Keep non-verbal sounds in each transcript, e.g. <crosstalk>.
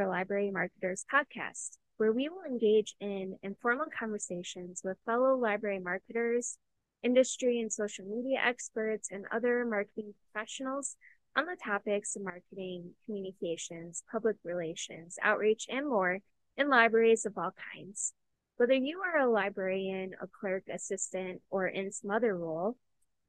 For Library Marketers podcast, where we will engage in informal conversations with fellow library marketers, industry and social media experts, and other marketing professionals on the topics of marketing, communications, public relations, outreach, and more in libraries of all kinds. Whether you are a librarian, a clerk, assistant, or in some other role,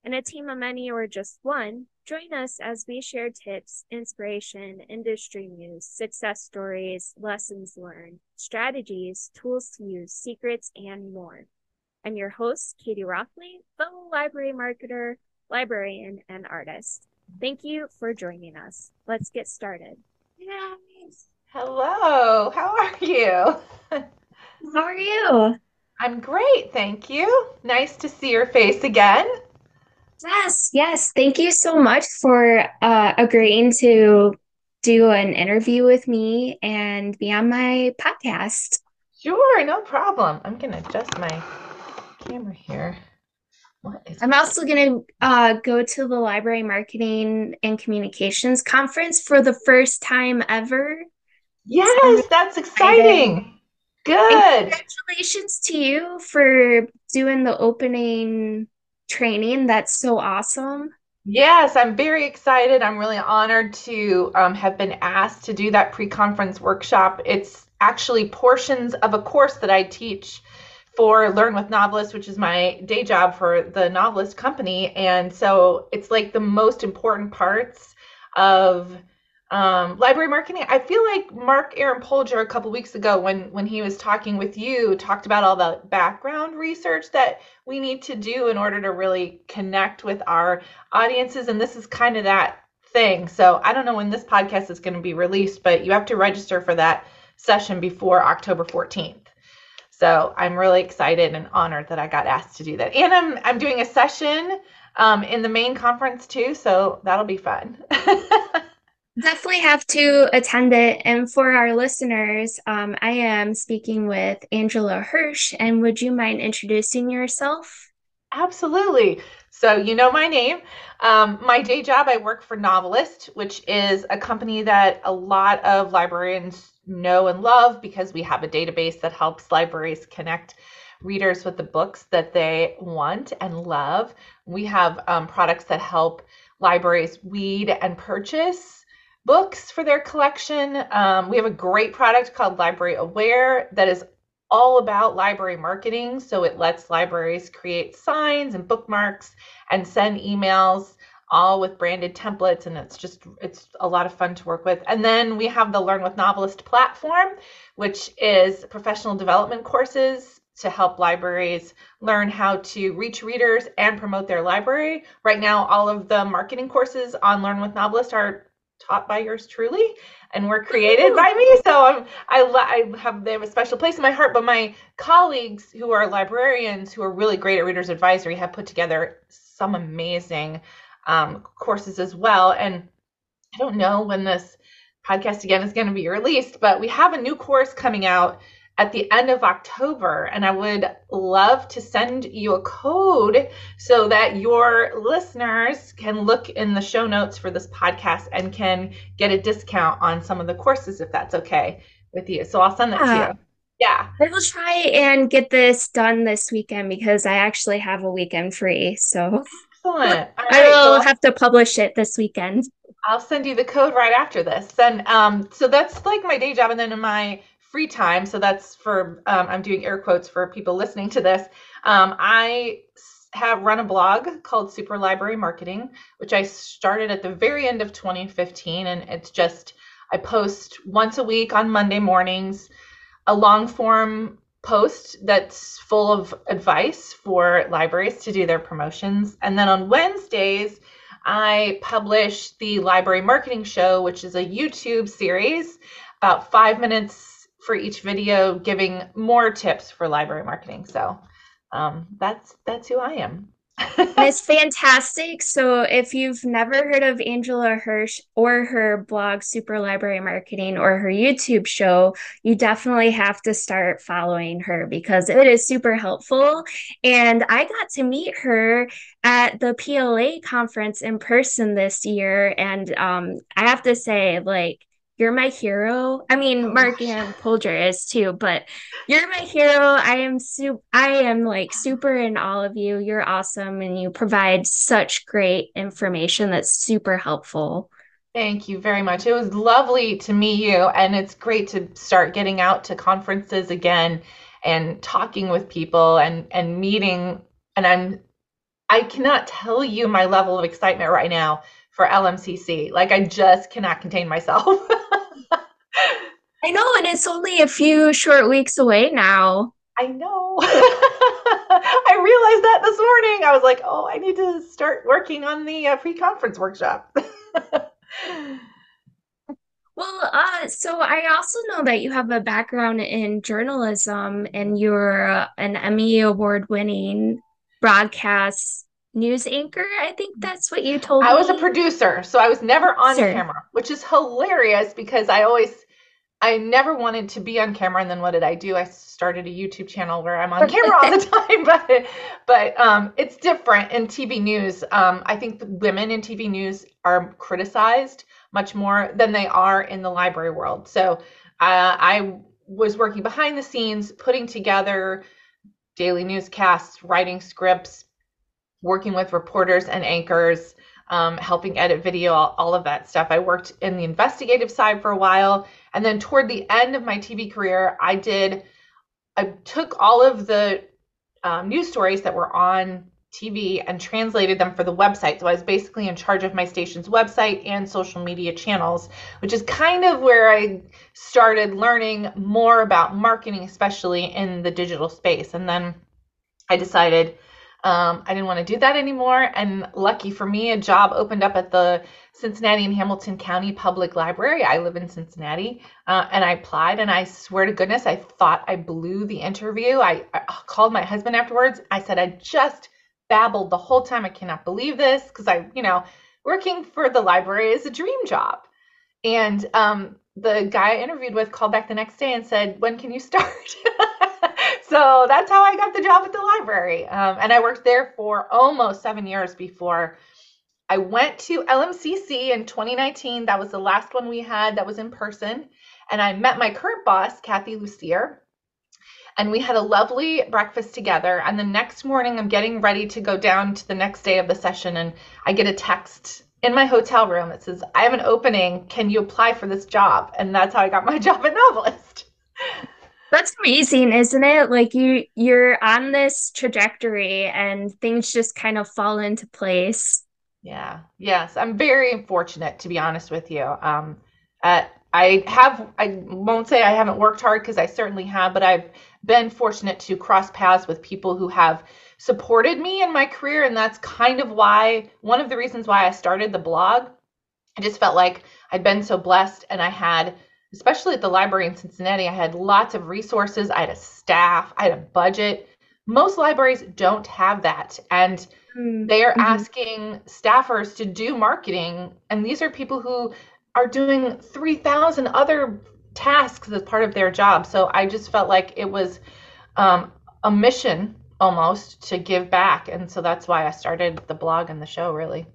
in a team of many or just one, join us as we share tips, inspiration, industry news, success stories, lessons learned, strategies, tools to use, secrets, and more. I'm your host, Katie Rothley, fellow library marketer, librarian, and artist. Thank you for joining us. Let's get started. Yes. Hello, how are you? How are you? I'm great, thank you. Nice to see your face again. Yes, yes. Thank you so much for uh, agreeing to do an interview with me and be on my podcast. Sure, no problem. I'm going to adjust my camera here. What is I'm also going to uh, go to the Library Marketing and Communications Conference for the first time ever. Yes, so that's exciting. Good. And congratulations to you for doing the opening training. That's so awesome. Yes, I'm very excited. I'm really honored to um, have been asked to do that pre conference workshop. It's actually portions of a course that I teach for Learn with Novelists, which is my day job for the NoveList company. And so it's like the most important parts of um, library marketing. I feel like Mark Aaron Polger a couple weeks ago, when when he was talking with you, talked about all the background research that we need to do in order to really connect with our audiences, and this is kind of that thing. So I don't know when this podcast is going to be released, but you have to register for that session before October 14th. So I'm really excited and honored that I got asked to do that, and I'm I'm doing a session um, in the main conference too, so that'll be fun. <laughs> Definitely have to attend it. And for our listeners, um, I am speaking with Angela Hursh. And would you mind introducing yourself? Absolutely. So, you know my name. Um, my day job, I work for NoveList, which is a company that a lot of librarians know and love because we have a database that helps libraries connect readers with the books that they want and love. We have um, products that help libraries weed and purchase books for their collection. Um, we have a great product called LibraryAware that is all about library marketing. So it lets libraries create signs and bookmarks and send emails all with branded templates and it's just it's a lot of fun to work with and then we have the learn with NoveList platform which is professional development courses to help libraries learn how to reach readers and promote their library right now all of the marketing courses on learn with NoveList are taught by yours truly and were created by me. So I'm, I, I have they have a special place in my heart. But my colleagues who are librarians who are really great at Reader's Advisory have put together some amazing um, courses as well. And I don't know when this podcast again is going to be released, but we have a new course coming out at the end of October. And I would love to send you a code so that your listeners can look in the show notes for this podcast and can get a discount on some of the courses if that's okay with you. So I'll send that yeah. to you. Yeah. I will try and get this done this weekend because I actually have a weekend free. So Excellent. <laughs> I will well, have to publish it this weekend. I'll send you the code right after this. And um, so that's like my day job. And then in my free time, so that's for um, I'm doing air quotes for people listening to this. Um, I have run a blog called Super Library Marketing, which I started at the very end of 2015, and it's just I post once a week on Monday mornings a long form post that's full of advice for libraries to do their promotions, and then on Wednesdays. I publish the Library Marketing Show, which is a YouTube series, about five minutes for each video giving more tips for library marketing. So um, that's that's who I am. <laughs> it's fantastic. So if you've never heard of Angela Hursh or her blog Super Library Marketing or her YouTube show, you definitely have to start following her because it is super helpful. And I got to meet her at the PLA conference in person this year. And um, I have to say, like, you're my hero. I mean, oh, Mark Aaron Polger is too, but you're my hero. I am super. I am like super in all of you. You're awesome, and you provide such great information that's super helpful. Thank you very much. It was lovely to meet you, and it's great to start getting out to conferences again and talking with people and and meeting. And I'm I cannot tell you my level of excitement right now for LMCC. Like I just cannot contain myself. <laughs> <laughs> I know, and it's only a few short weeks away now. I know. <laughs> I realized that this morning. I was like, oh, I need to start working on the uh, pre conference workshop. <laughs> well, uh, so I also know that you have a background in journalism and you're uh, an Emmy Award winning broadcast news anchor. I think that's what you told I me. I was a producer, so I was never on Sir. camera, which is hilarious because I always I never wanted to be on camera and then what did I do? I started a YouTube channel where I'm on camera all the <laughs> time, <laughs> but but um it's different in TV news. Um I think the women in TV news are criticized much more than they are in the library world. So uh, I was working behind the scenes putting together daily newscasts, writing scripts, working with reporters and anchors, um, helping edit video, all, all, of that stuff. I worked in the investigative side for a while. And then toward the end of my TV career, I did, I took all of the um, news stories that were on TV and translated them for the website. So I was basically in charge of my station's website and social media channels, which is kind of where I started learning more about marketing, especially in the digital space. And then I decided um, I didn't want to do that anymore. And lucky for me, a job opened up at the Cincinnati and Hamilton County Public Library. I live in Cincinnati. Uh, and I applied, and I swear to goodness, I thought I blew the interview. I, I called my husband afterwards. I said, I just babbled the whole time. I cannot believe this because I, you know, working for the library is a dream job. And um, the guy I interviewed with called back the next day and said, When can you start? <laughs> so that's how I got the job at the library. Um, and I worked there for almost seven years before I went to LMCC in 2019. That was the last one we had that was in person. And I met my current boss, Kathy Lucier. And we had a lovely breakfast together. And the next morning, I'm getting ready to go down to the next day of the session. And I get a text in my hotel room that says, I have an opening. Can you apply for this job? And that's how I got my <laughs> job at NoveList. That's amazing, isn't it? Like you you're on this trajectory and things just kind of fall into place. Yeah. Yes, I'm very fortunate to be honest with you. Um uh, I have I won't say I haven't worked hard because I certainly have, but I've been fortunate to cross paths with people who have supported me in my career and that's kind of why one of the reasons why I started the blog. I just felt like I'd been so blessed and I had especially at the library in Cincinnati, I had lots of resources. I had a staff, I had a budget. Most libraries don't have that. And mm-hmm. they are mm-hmm. asking staffers to do marketing. And these are people who are doing 3,000 other tasks as part of their job. So I just felt like it was um, a mission almost to give back. And so that's why I started the blog and the show, really.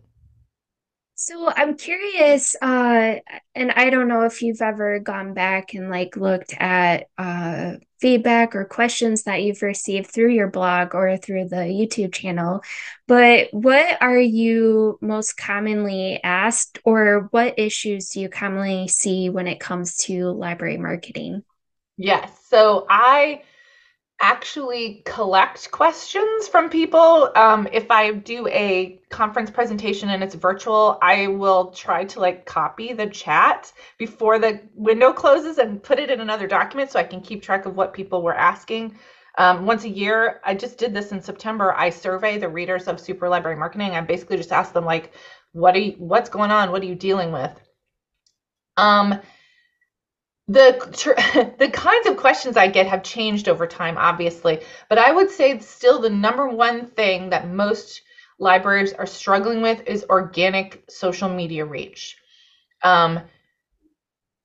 So I'm curious, uh, and I don't know if you've ever gone back and like looked at uh, feedback or questions that you've received through your blog or through the YouTube channel, but what are you most commonly asked, or what issues do you commonly see when it comes to library marketing? Yes. So I actually collect questions from people. Um, if I do a conference presentation and it's virtual, I will try to like copy the chat before the window closes and put it in another document so I can keep track of what people were asking. Um, once a year, I just did this in September. I survey the readers of Super Library Marketing. I basically just ask them like, what are you, what's going on? What are you dealing with? Um, the <laughs> the kinds of questions I get have changed over time, obviously, but I would say still the number one thing that most libraries are struggling with is organic social media reach. Um,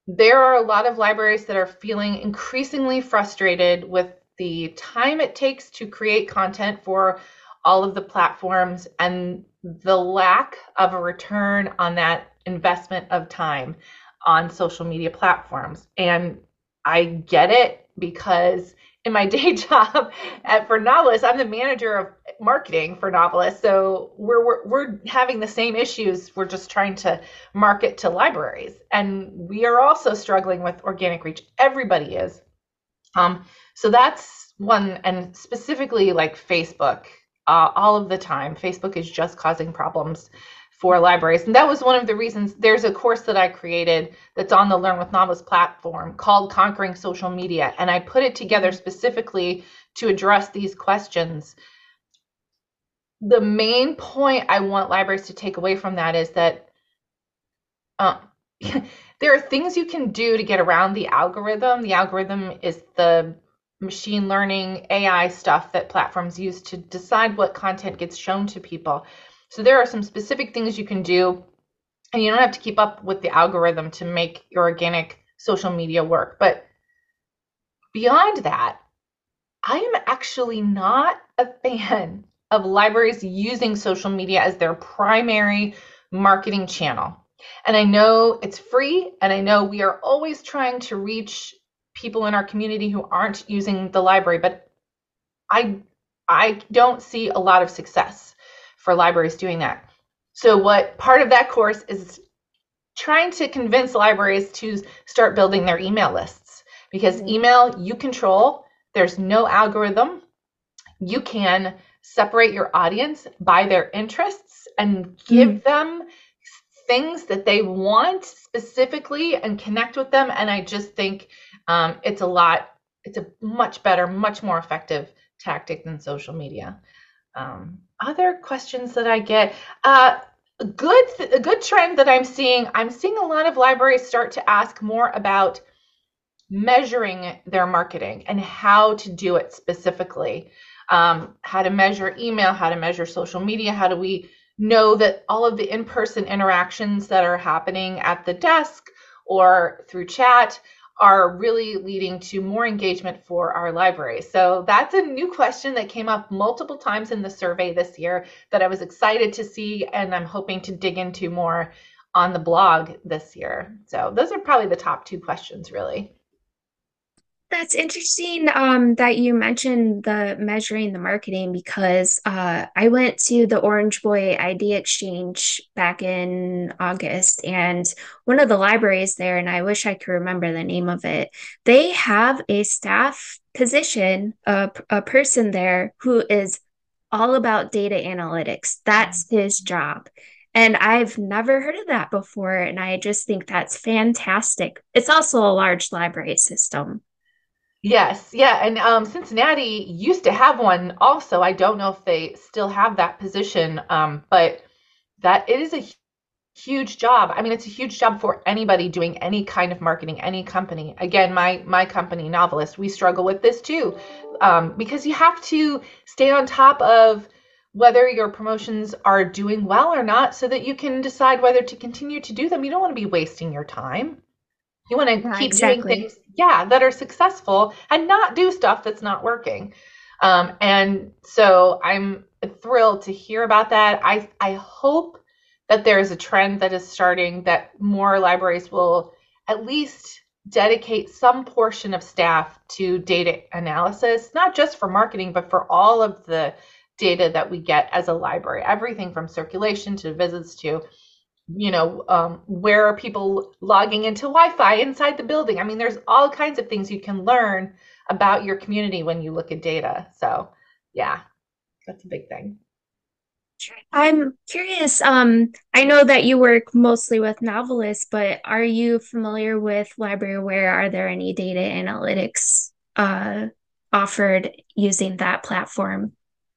there are a lot of libraries that are feeling increasingly frustrated with the time it takes to create content for all of the platforms and the lack of a return on that investment of time. On social media platforms. And I get it because in my <laughs> day job at for novelists I'm the manager of marketing for novelists So we're, we're we're having the same issues. We're just trying to market to libraries, and we are also struggling with organic reach. Everybody is. Um, so that's one, and specifically like Facebook, uh, all of the time. Facebook is just causing problems for libraries. And that was one of the reasons there's a course that I created that's on the Learn with NoveList platform called Conquering Social Media. And I put it together specifically to address these questions. The main point I want libraries to take away from that is that um, <laughs> there are things you can do to get around the algorithm. The algorithm is the machine learning AI stuff that platforms use to decide what content gets shown to people. So there are some specific things you can do, and you don't have to keep up with the algorithm to make your organic social media work. But beyond that, I am actually not a fan <laughs> of libraries using social media as their primary marketing channel. And I know it's free, and I know we are always trying to reach people in our community who aren't using the library, but I I don't see a lot of success for libraries doing that. So, what part of that course is trying to convince libraries to start building their email lists because mm-hmm. email you control, there's no algorithm. You can separate your audience by their interests and give mm. them things that they want specifically and connect with them. And I just think um, it's a lot, it's a much better, much more effective tactic than social media. Um, other questions that I get. Uh, a good a good trend that I'm seeing. I'm seeing a lot of libraries start to ask more about measuring their marketing and how to do it specifically. Um, how to measure email, how to measure social media, how do we know that all of the in-person interactions that are happening at the desk or through chat are really leading to more engagement for our library. So that's a new question that came up multiple times in the survey this year that I was excited to see, and I'm hoping to dig into more on the blog this year. So those are probably the top two questions, really. That's interesting um, that you mentioned the measuring the marketing because uh, I went to the Orange Boy Idea Exchange back in August, and one of the libraries there, and I wish I could remember the name of it, they have a staff position, a, a person there who is all about data analytics. That's his job. And I've never heard of that before. And I just think that's fantastic. It's also a large library system. Yes, yeah, and um, Cincinnati used to have one also. I don't know if they still have that position, um, but that it is a huge job. I mean, it's a huge job for anybody doing any kind of marketing, any company. Again, my my company, NoveList, we struggle with this too, um, because you have to stay on top of whether your promotions are doing well or not, so that you can decide whether to continue to do them. You don't want to be wasting your time. You want to yeah, keep exactly. doing things, yeah, that are successful and not do stuff that's not working. Um, and so I'm thrilled to hear about that. I I hope that there is a trend that is starting that more libraries will at least dedicate some portion of staff to data analysis, not just for marketing, but for all of the data that we get as a library, everything from circulation to visits to you know, um, where are people logging into Wi-Fi inside the building? I mean, there's all kinds of things you can learn about your community when you look at data. So, yeah, that's a big thing. I'm curious. Um, I know that you work mostly with novelists but are you familiar with LibraryAware? Are there any data analytics uh, offered using that platform?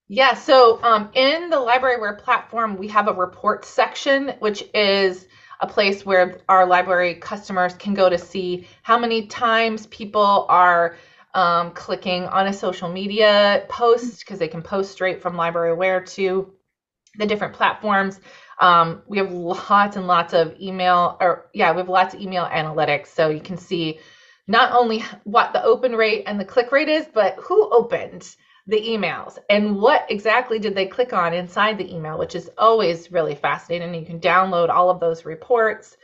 Yeah, so um, in the LibraryAware platform, we have a report section, which is a place where our library customers can go to see how many times people are um, clicking on a social media post because they can post straight from LibraryAware to the different platforms. Um, we have lots and lots of email, or yeah, we have lots of email analytics, so you can see not only what the open rate and the click rate is, but who opened the emails and what exactly did they click on inside the email, which is always really fascinating. You can download all of those reports.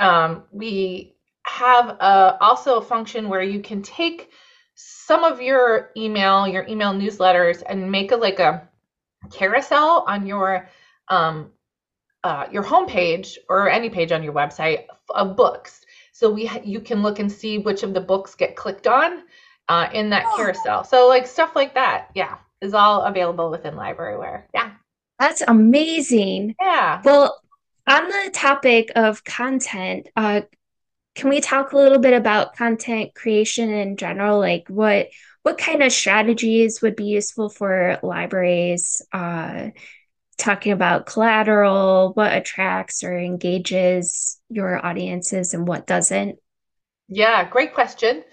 Um, we have a, also a function where you can take some of your email, your email newsletters, and make a like a carousel on your um, uh, your homepage or any page on your website of books. So we you can look and see which of the books get clicked on uh, in that oh. carousel. So like stuff like that, yeah, is all available within LibraryAware. Yeah, that's amazing. Yeah. Well, on the topic of content, uh, can we talk a little bit about content creation in general? Like what what kind of strategies would be useful for libraries? Uh, talking about collateral, what attracts or engages your audiences and what doesn't? Yeah, great question.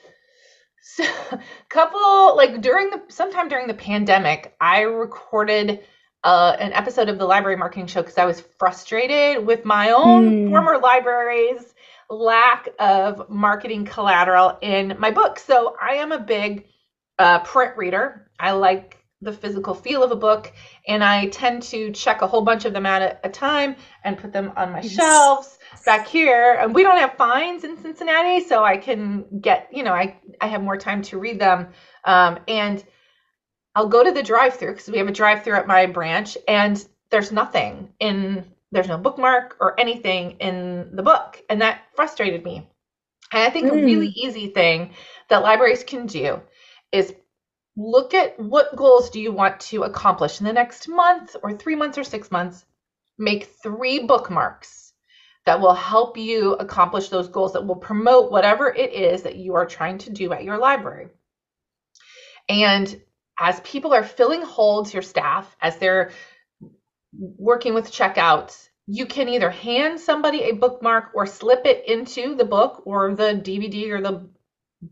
So, <laughs> couple like during the sometime during the pandemic, I recorded uh, an episode of the library marketing show because I was frustrated with my own mm. former libraries lack of marketing collateral in my book. So I am a big uh, print reader. I like the physical feel of a book, and I tend to check a whole bunch of them out at a time and put them on my yes. shelves back here. And we don't have fines in Cincinnati, so I can get, you know, I, I have more time to read them. Um, and I'll go to the drive through because we have a drive through at my branch, and there's nothing in there's no bookmark or anything in the book. And that frustrated me. And I think mm. a really easy thing that libraries can do is look at what goals do you want to accomplish in the next month or three months or six months. Make three bookmarks that will help you accomplish those goals, that will promote whatever it is that you are trying to do at your library. And as people are filling holds, your staff, as they're working with checkouts, you can either hand somebody a bookmark or slip it into the book or the DVD or the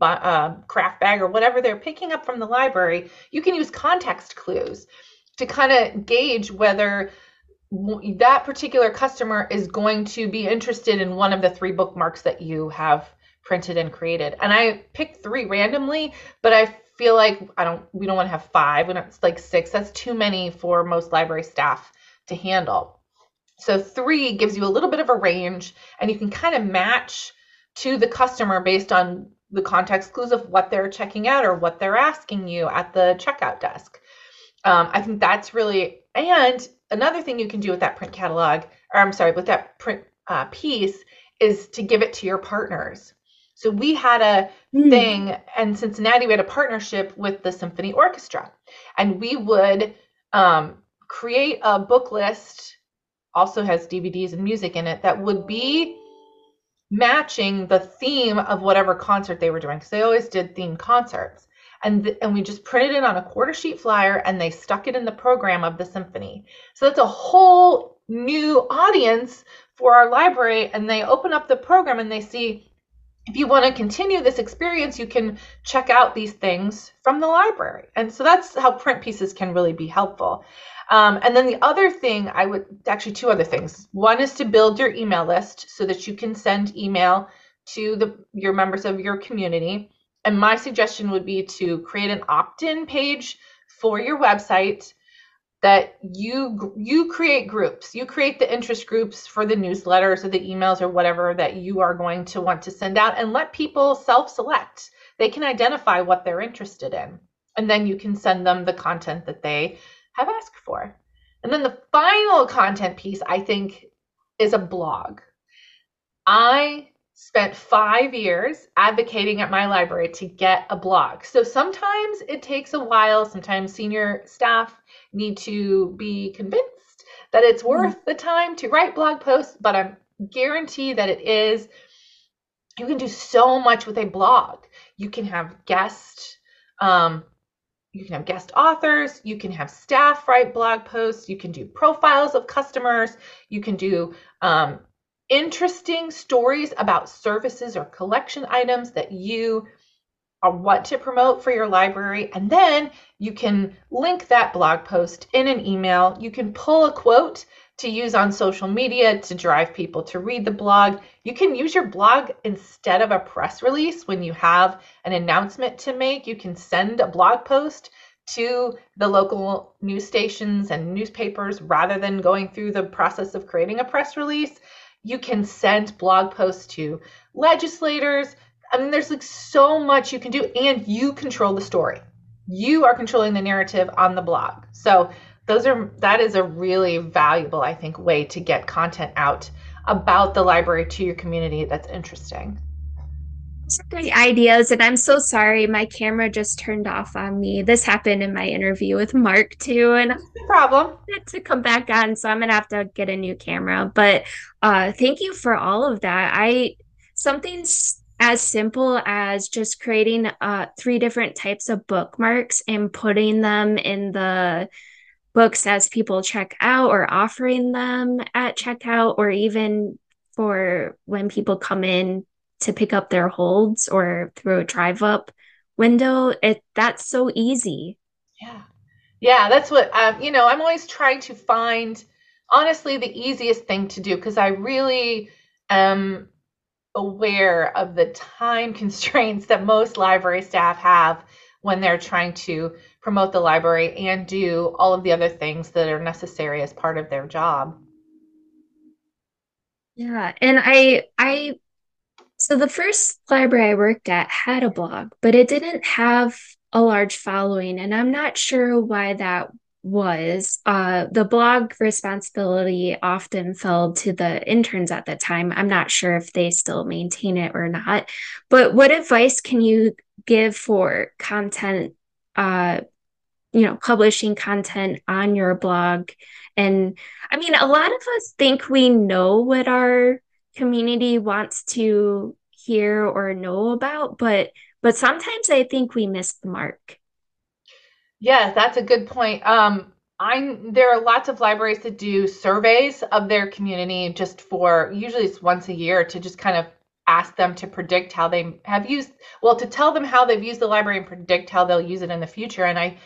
uh, craft bag or whatever they're picking up from the library. You can use context clues to kind of gauge whether that particular customer is going to be interested in one of the three bookmarks that you have printed and created. And I picked three randomly, but I feel like I don't we don't want to have five. We don't it's like six. That's too many for most library staff to handle. So three gives you a little bit of a range and you can kind of match to the customer based on the context clues of what they're checking out or what they're asking you at the checkout desk. Um, I think that's really, and another thing you can do with that print catalog, or I'm sorry, with that print uh, piece is to give it to your partners. So we had a mm. thing in Cincinnati, we had a partnership with the symphony orchestra, and we would um, create a book list also has DVDs and music in it that would be matching the theme of whatever concert they were doing because they always did theme concerts and th- and we just printed it on a quarter sheet flyer and they stuck it in the program of the symphony so that's a whole new audience for our library and they open up the program and they see if you want to continue this experience you can check out these things from the library and so that's how print pieces can really be helpful um, and then the other thing I would actually two other things. One is to build your email list so that you can send email to the your members of your community. And my suggestion would be to create an opt-in page for your website that you you create groups. You create the interest groups for the newsletters or the emails or whatever that you are going to want to send out and let people self-select. They can identify what they're interested in. And then you can send them the content that they have asked for. And then the final content piece, I think, is a blog. I spent five years advocating at my library to get a blog. So sometimes it takes a while. Sometimes senior staff need to be convinced that it's mm-hmm. worth the time to write blog posts, but I'm guarantee that it is. You can do so much with a blog. You can have guest um, you can have guest authors, you can have staff write blog posts, you can do profiles of customers, you can do um, interesting stories about services or collection items that you uh, want to promote for your library. And then you can link that blog post in an email. You can pull a quote to use on social media to drive people to read the blog. You can use your blog instead of a press release when you have an announcement to make. You can send a blog post to the local news stations and newspapers rather than going through the process of creating a press release. You can send blog posts to legislators. I mean, there's like so much you can do, and you control the story. You are controlling the narrative on the blog. So those are that is a really valuable, I think, way to get content out about the library to your community that's interesting. Those are great ideas. And I'm so sorry, my camera just turned off on me. This happened in my interview with Mark too. And no problem. To come back on. So I'm gonna have to get a new camera. But uh thank you for all of that. I something's as simple as just creating uh three different types of bookmarks and putting them in the books as people check out or offering them at checkout or even for when people come in to pick up their holds or through a drive up window it that's so easy. Yeah. Yeah that's what um, you know i'm always trying to find honestly the easiest thing to do because i really am aware of the time <laughs> constraints that most library staff have when they're trying to promote the library and do all of the other things that are necessary as part of their job. Yeah and i i so the first library I worked at had a blog, but it didn't have a large following, and I'm not sure why that was. Uh, the blog responsibility often fell to the interns at the time. I'm not sure if they still maintain it or not. But what advice can you give for content, uh, you know, publishing content on your blog? And I mean, a lot of us think we know what our community wants to hear or know about but but sometimes i think we miss the mark. Yeah that's a good point. Um i there are lots of libraries that do surveys of their community just for usually it's once a year to just kind of ask them to predict how they have used well to tell them how they've used the library and predict how they'll use it in the future. And i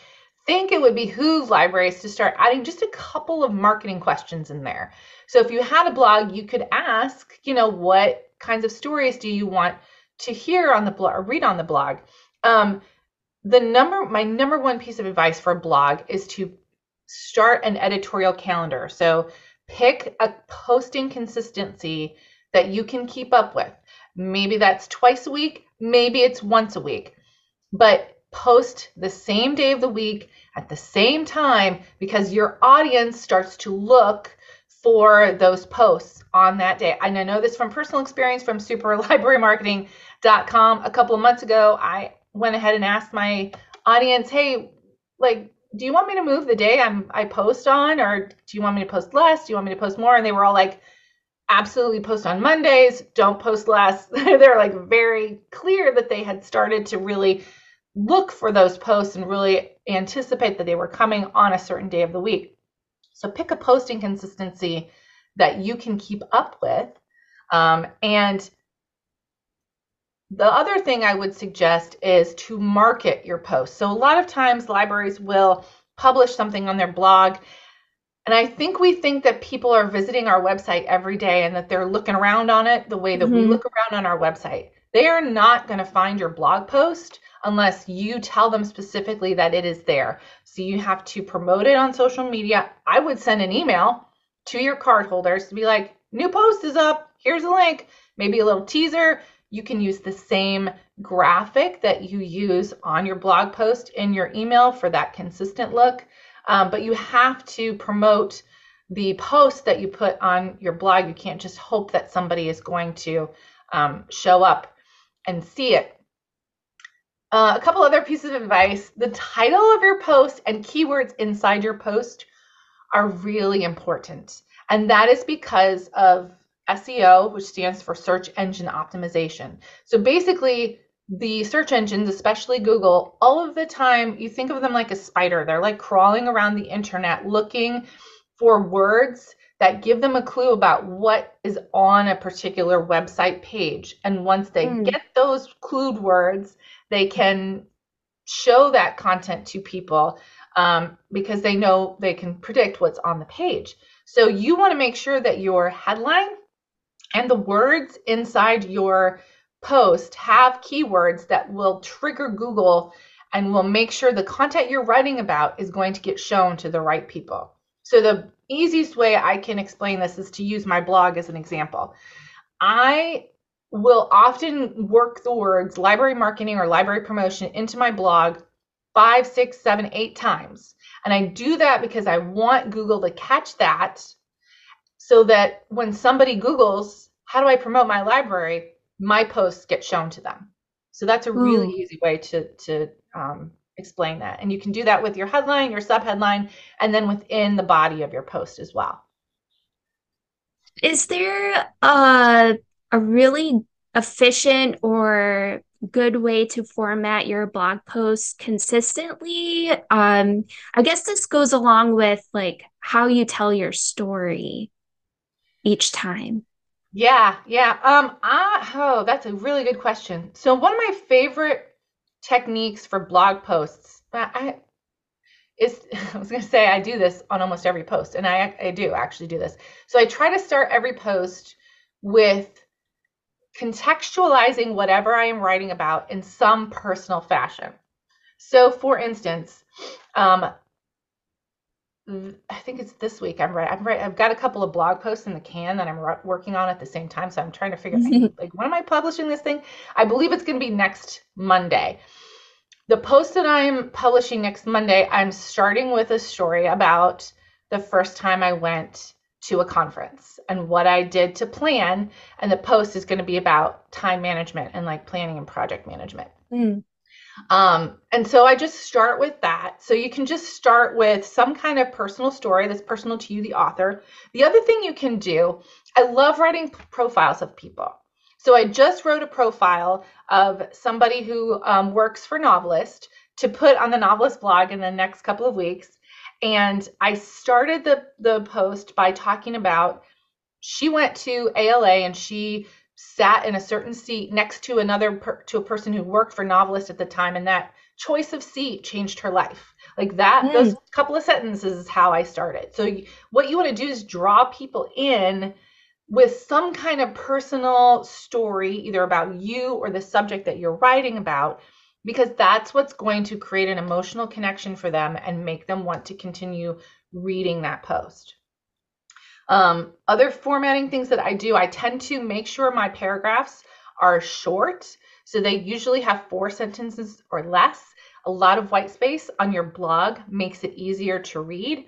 think it would behoove libraries to start adding just a couple of marketing questions in there so if you had a blog, you could ask, you know, what kinds of stories do you want to hear on the blog or read on the blog? Um, the number, my number one piece of advice for a blog is to start an editorial calendar. So pick a posting consistency that you can keep up with. Maybe that's twice a week, maybe it's once a week, but post the same day of the week at the same time because your audience starts to look for those posts on that day. And I know this from personal experience from superlibrarymarketing.com. A couple of months ago, I went ahead and asked my audience, hey, like, do you want me to move the day I'm I post on, or do you want me to post less? Do you want me to post more? And they were all like, absolutely post on Mondays, don't post less. <laughs> They're like very clear that they had started to really look for those posts and really anticipate that they were coming on a certain day of the week. So pick a posting consistency that you can keep up with. Um, and the other thing I would suggest is to market your posts. So a lot of times libraries will publish something on their blog. And I think we think that people are visiting our website every day and that they're looking around on it the way that mm-hmm. we look around on our website. They are not going to find your blog post unless you tell them specifically that it is there. So you have to promote it on social media. I would send an email to your card holders to be like, new post is up. Here's a link, maybe a little teaser. You can use the same graphic that you use on your blog post in your email for that consistent look. Um, but you have to promote the post that you put on your blog. You can't just hope that somebody is going to um, show up and see it. Uh, a couple other pieces of advice the title of your post and keywords inside your post are really important. And that is because of SEO, which stands for search engine optimization. So basically, the search engines, especially Google, all of the time, you think of them like a spider. They're like crawling around the internet looking for words that give them a clue about what is on a particular website page. And once they mm. get those clued words, they can show that content to people um, because they know they can predict what's on the page. So you want to make sure that your headline and the words inside your post have keywords that will trigger Google and we'll make sure the content you're writing about is going to get shown to the right people. So the easiest way I can explain this is to use my blog as an example. I will often work the words library marketing or library promotion into my blog five, six, seven, eight times. And I do that because I want Google to catch that so that when somebody Googles, how do I promote my library? My posts get shown to them. So that's a really Ooh. easy way to, to um, explain that. And you can do that with your headline, your subheadline, and then within the body of your post as well. Is there a, a really efficient or good way to format your blog posts consistently? Um, I guess this goes along with like how you tell your story each time. Yeah, yeah. Um, I, oh, that's a really good question. So one of my favorite techniques for blog posts, I, is <laughs> I was going to say I do this on almost every post, and I I do actually do this. So I try to start every post with contextualizing whatever I am writing about in some personal fashion. So, for instance, um, I think it's this week. I'm right. I'm right. I've got a couple of blog posts in the can that I'm working on at the same time. So I'm trying to figure out <laughs> like when am I publishing this thing? I believe it's going to be next Monday. The post that I'm publishing next Monday, I'm starting with a story about the first time I went to a conference and what I did to plan. And the post is going to be about time management and like planning and project management. Mm. Um, and so I just start with that. So you can just start with some kind of personal story that's personal to you, the author. The other thing you can do, I love writing profiles of people. So I just wrote a profile of somebody who um, works for NoveList to put on the NoveList blog in the next couple of weeks. And I started the the post by talking about she went to ALA and she sat in a certain seat next to another per, to a person who worked for NoveList at the time and that choice of seat changed her life like that mm. those couple of sentences is how i started so what you want to do is draw people in with some kind of personal story either about you or the subject that you're writing about because that's what's going to create an emotional connection for them and make them want to continue reading that post um, other formatting things that I do, I tend to make sure my paragraphs are short. So they usually have four sentences or less. A lot of white space on your blog makes it easier to read,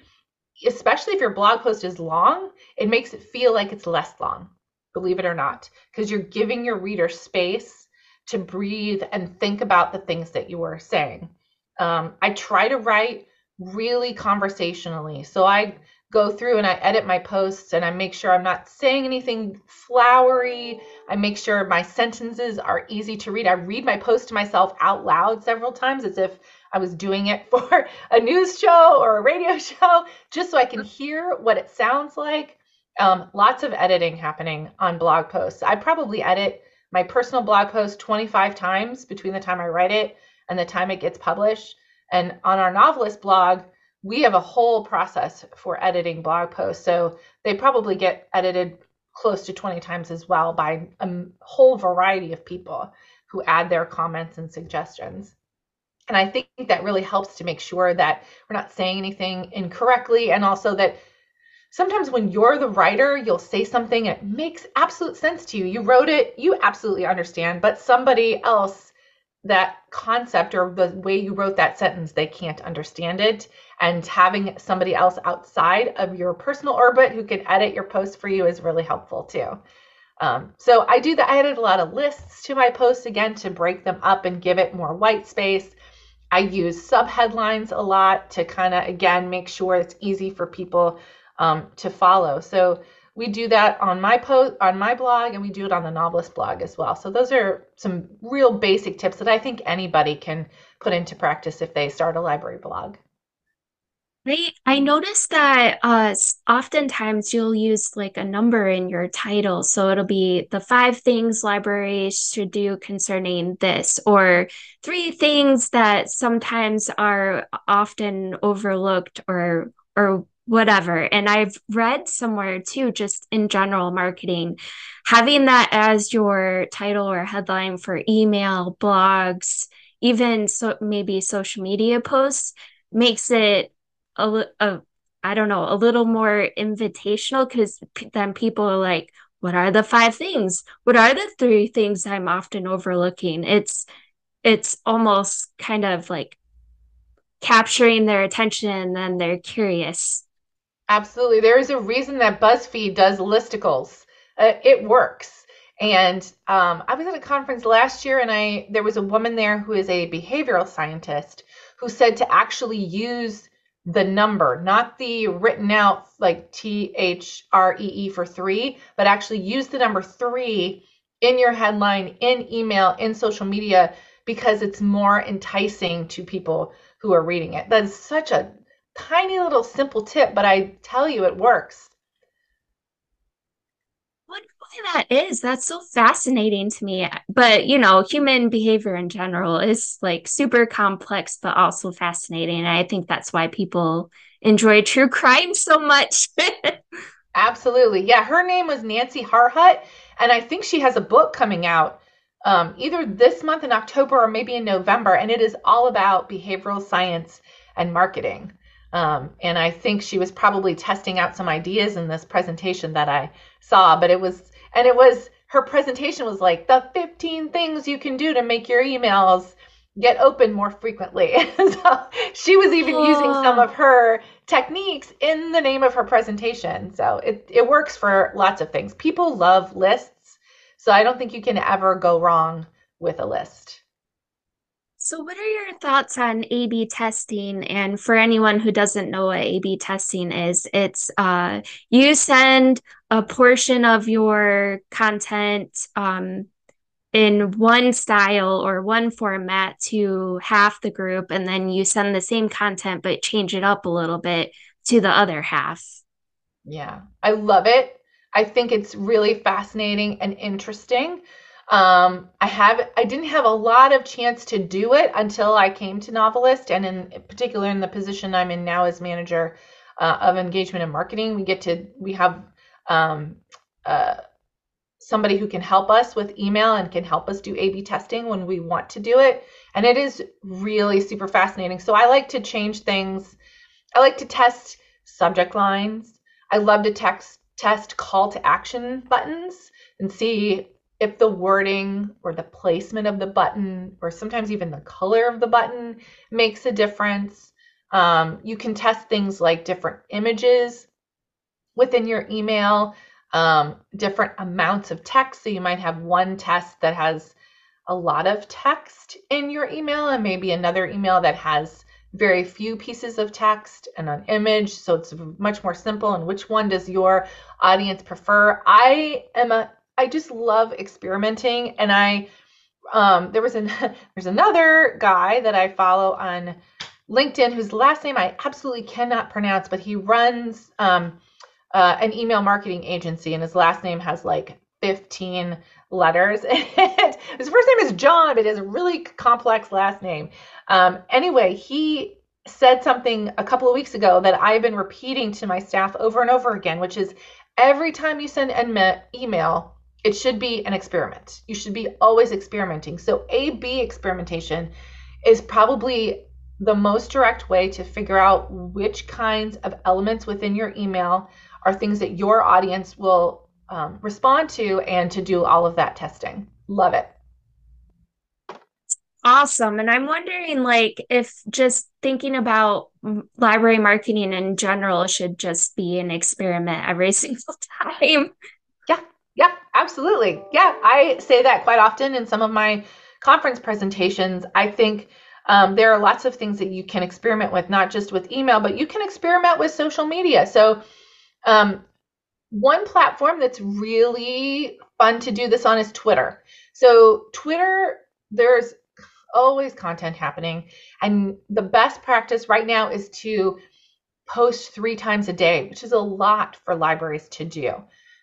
especially if your blog post is long, it makes it feel like it's less long, believe it or not, because you're giving your reader space to breathe and think about the things that you are saying. Um, I try to write really conversationally. So I go through and I edit my posts and I make sure I'm not saying anything flowery. I make sure my sentences are easy to read. I read my post to myself out loud several times as if I was doing it <laughs> for a news show or a radio <laughs> show, just so I can hear what it sounds like. Um, lots of editing happening on blog posts. I probably edit my personal blog post 25 times between the time I write it and the time it gets published. And on our NoveList blog, we have a whole process for editing blog posts. So they probably get edited close to 20 times as well by a whole variety of people who add their comments and suggestions. And I think that really helps to make sure that we're not saying anything incorrectly and also that sometimes when you're the writer, you'll say something it makes absolute sense to you. You wrote it, you absolutely understand, but somebody else that concept or the way you wrote that sentence, they can't understand it. And having somebody else outside of your personal orbit who can edit your post for you is really helpful too. Um, so I do that. I added a lot of lists to my posts again to break them up and give it more white space. I use subheadlines a lot to kind of again make sure it's easy for people um, to follow. So we do that on my post on my blog and we do it on the NoveList blog as well so those are some real basic tips that i think anybody can put into practice if they start a library blog I, I noticed that uh, oftentimes you'll use like a number in your title. So it'll be the five things libraries should do concerning this, or three things that sometimes are often overlooked or or whatever. And I've read somewhere too, just in general marketing, having that as your title or headline for email, blogs, even so maybe social media posts makes it a, a I don't know, a little more invitational because p- then people are like, what are the five things? What are the three things I'm often overlooking? It's it's almost kind of like capturing their attention and then they're curious. Absolutely. There is a reason that BuzzFeed does listicles. Uh, it works. And um, I was at a conference last year, and I there was a woman there who is a behavioral scientist who said to actually use the number, not the written out like T H R E E for three, but actually use the number three in your headline, in email, in social media, because it's more enticing to people who are reading it. That's such a tiny little simple tip, but I tell you, it works. What why that is, that's so fascinating to me. But you know, human behavior in general is like super complex, but also fascinating. And I think that's why people enjoy true <laughs> crime so much. Absolutely. Yeah, her name was Nancy Harhut, and I think she has a book coming out um, either this month in October or maybe in November, and it is all about behavioral science and marketing. Um, and I think she was probably testing out some ideas in this presentation that I saw, but it was, and it was, her presentation was like the 15 things you can do to make your emails get open more frequently. <laughs> so she was even oh. using some of her techniques in the name of her presentation. So it, it works for lots of things. People love lists. So I don't think you can ever go wrong with a list. So, what are your thoughts on A B testing? And for anyone who doesn't know what A B testing is, it's uh, you send a portion of your content um, in one style or one format to half the group, and then you send the same content but change it up a little bit to the other half. Yeah, I love it. I think it's really fascinating and interesting. Um, I have I didn't have a lot of chance to do it until I came to NoveList, and in particular in the position I'm in now as manager uh, of engagement and marketing, we get to we have um, uh, somebody who can help us with email and can help us do A/B testing when we want to do it, and it is really super fascinating. So I like to change things. I like to test subject lines. I love to text test call to action buttons and see if the wording or the placement of the button, or sometimes even the color of the button, makes a difference. Um, you can test things like different images within your email, um, different amounts of text. So you might have one test that has a lot of text in your email, and maybe another email that has very few pieces of text and an image. So it's much more simple. And which one does your audience prefer? I am a I just love experimenting and I um there was an <laughs> there's another guy that I follow on LinkedIn whose last name I absolutely cannot pronounce but he runs um uh, an email marketing agency and his last name has like 15 letters. <laughs> his first name is John, but it is a really complex last name. Um, anyway, he said something a couple of weeks ago that I've been repeating to my staff over and over again, which is every time you send an email, it should be an experiment. You should be always experimenting. So, A B experimentation is probably the most direct way to figure out which kinds of elements within your email are things that your audience will um, respond to and to do all of that testing. Love it. Awesome. And I'm wondering, like, if just thinking about library marketing in general should just be an experiment every <laughs> single time. Yeah, absolutely. Yeah, I say that quite often in some of my conference presentations. I think um, there are lots of things that you can experiment with, not just with email, but you can experiment with social media. So, um, one platform that's really fun to do this on is Twitter. So, Twitter, there's always content happening. And the best practice right now is to post three times a day, which is a lot for libraries to do.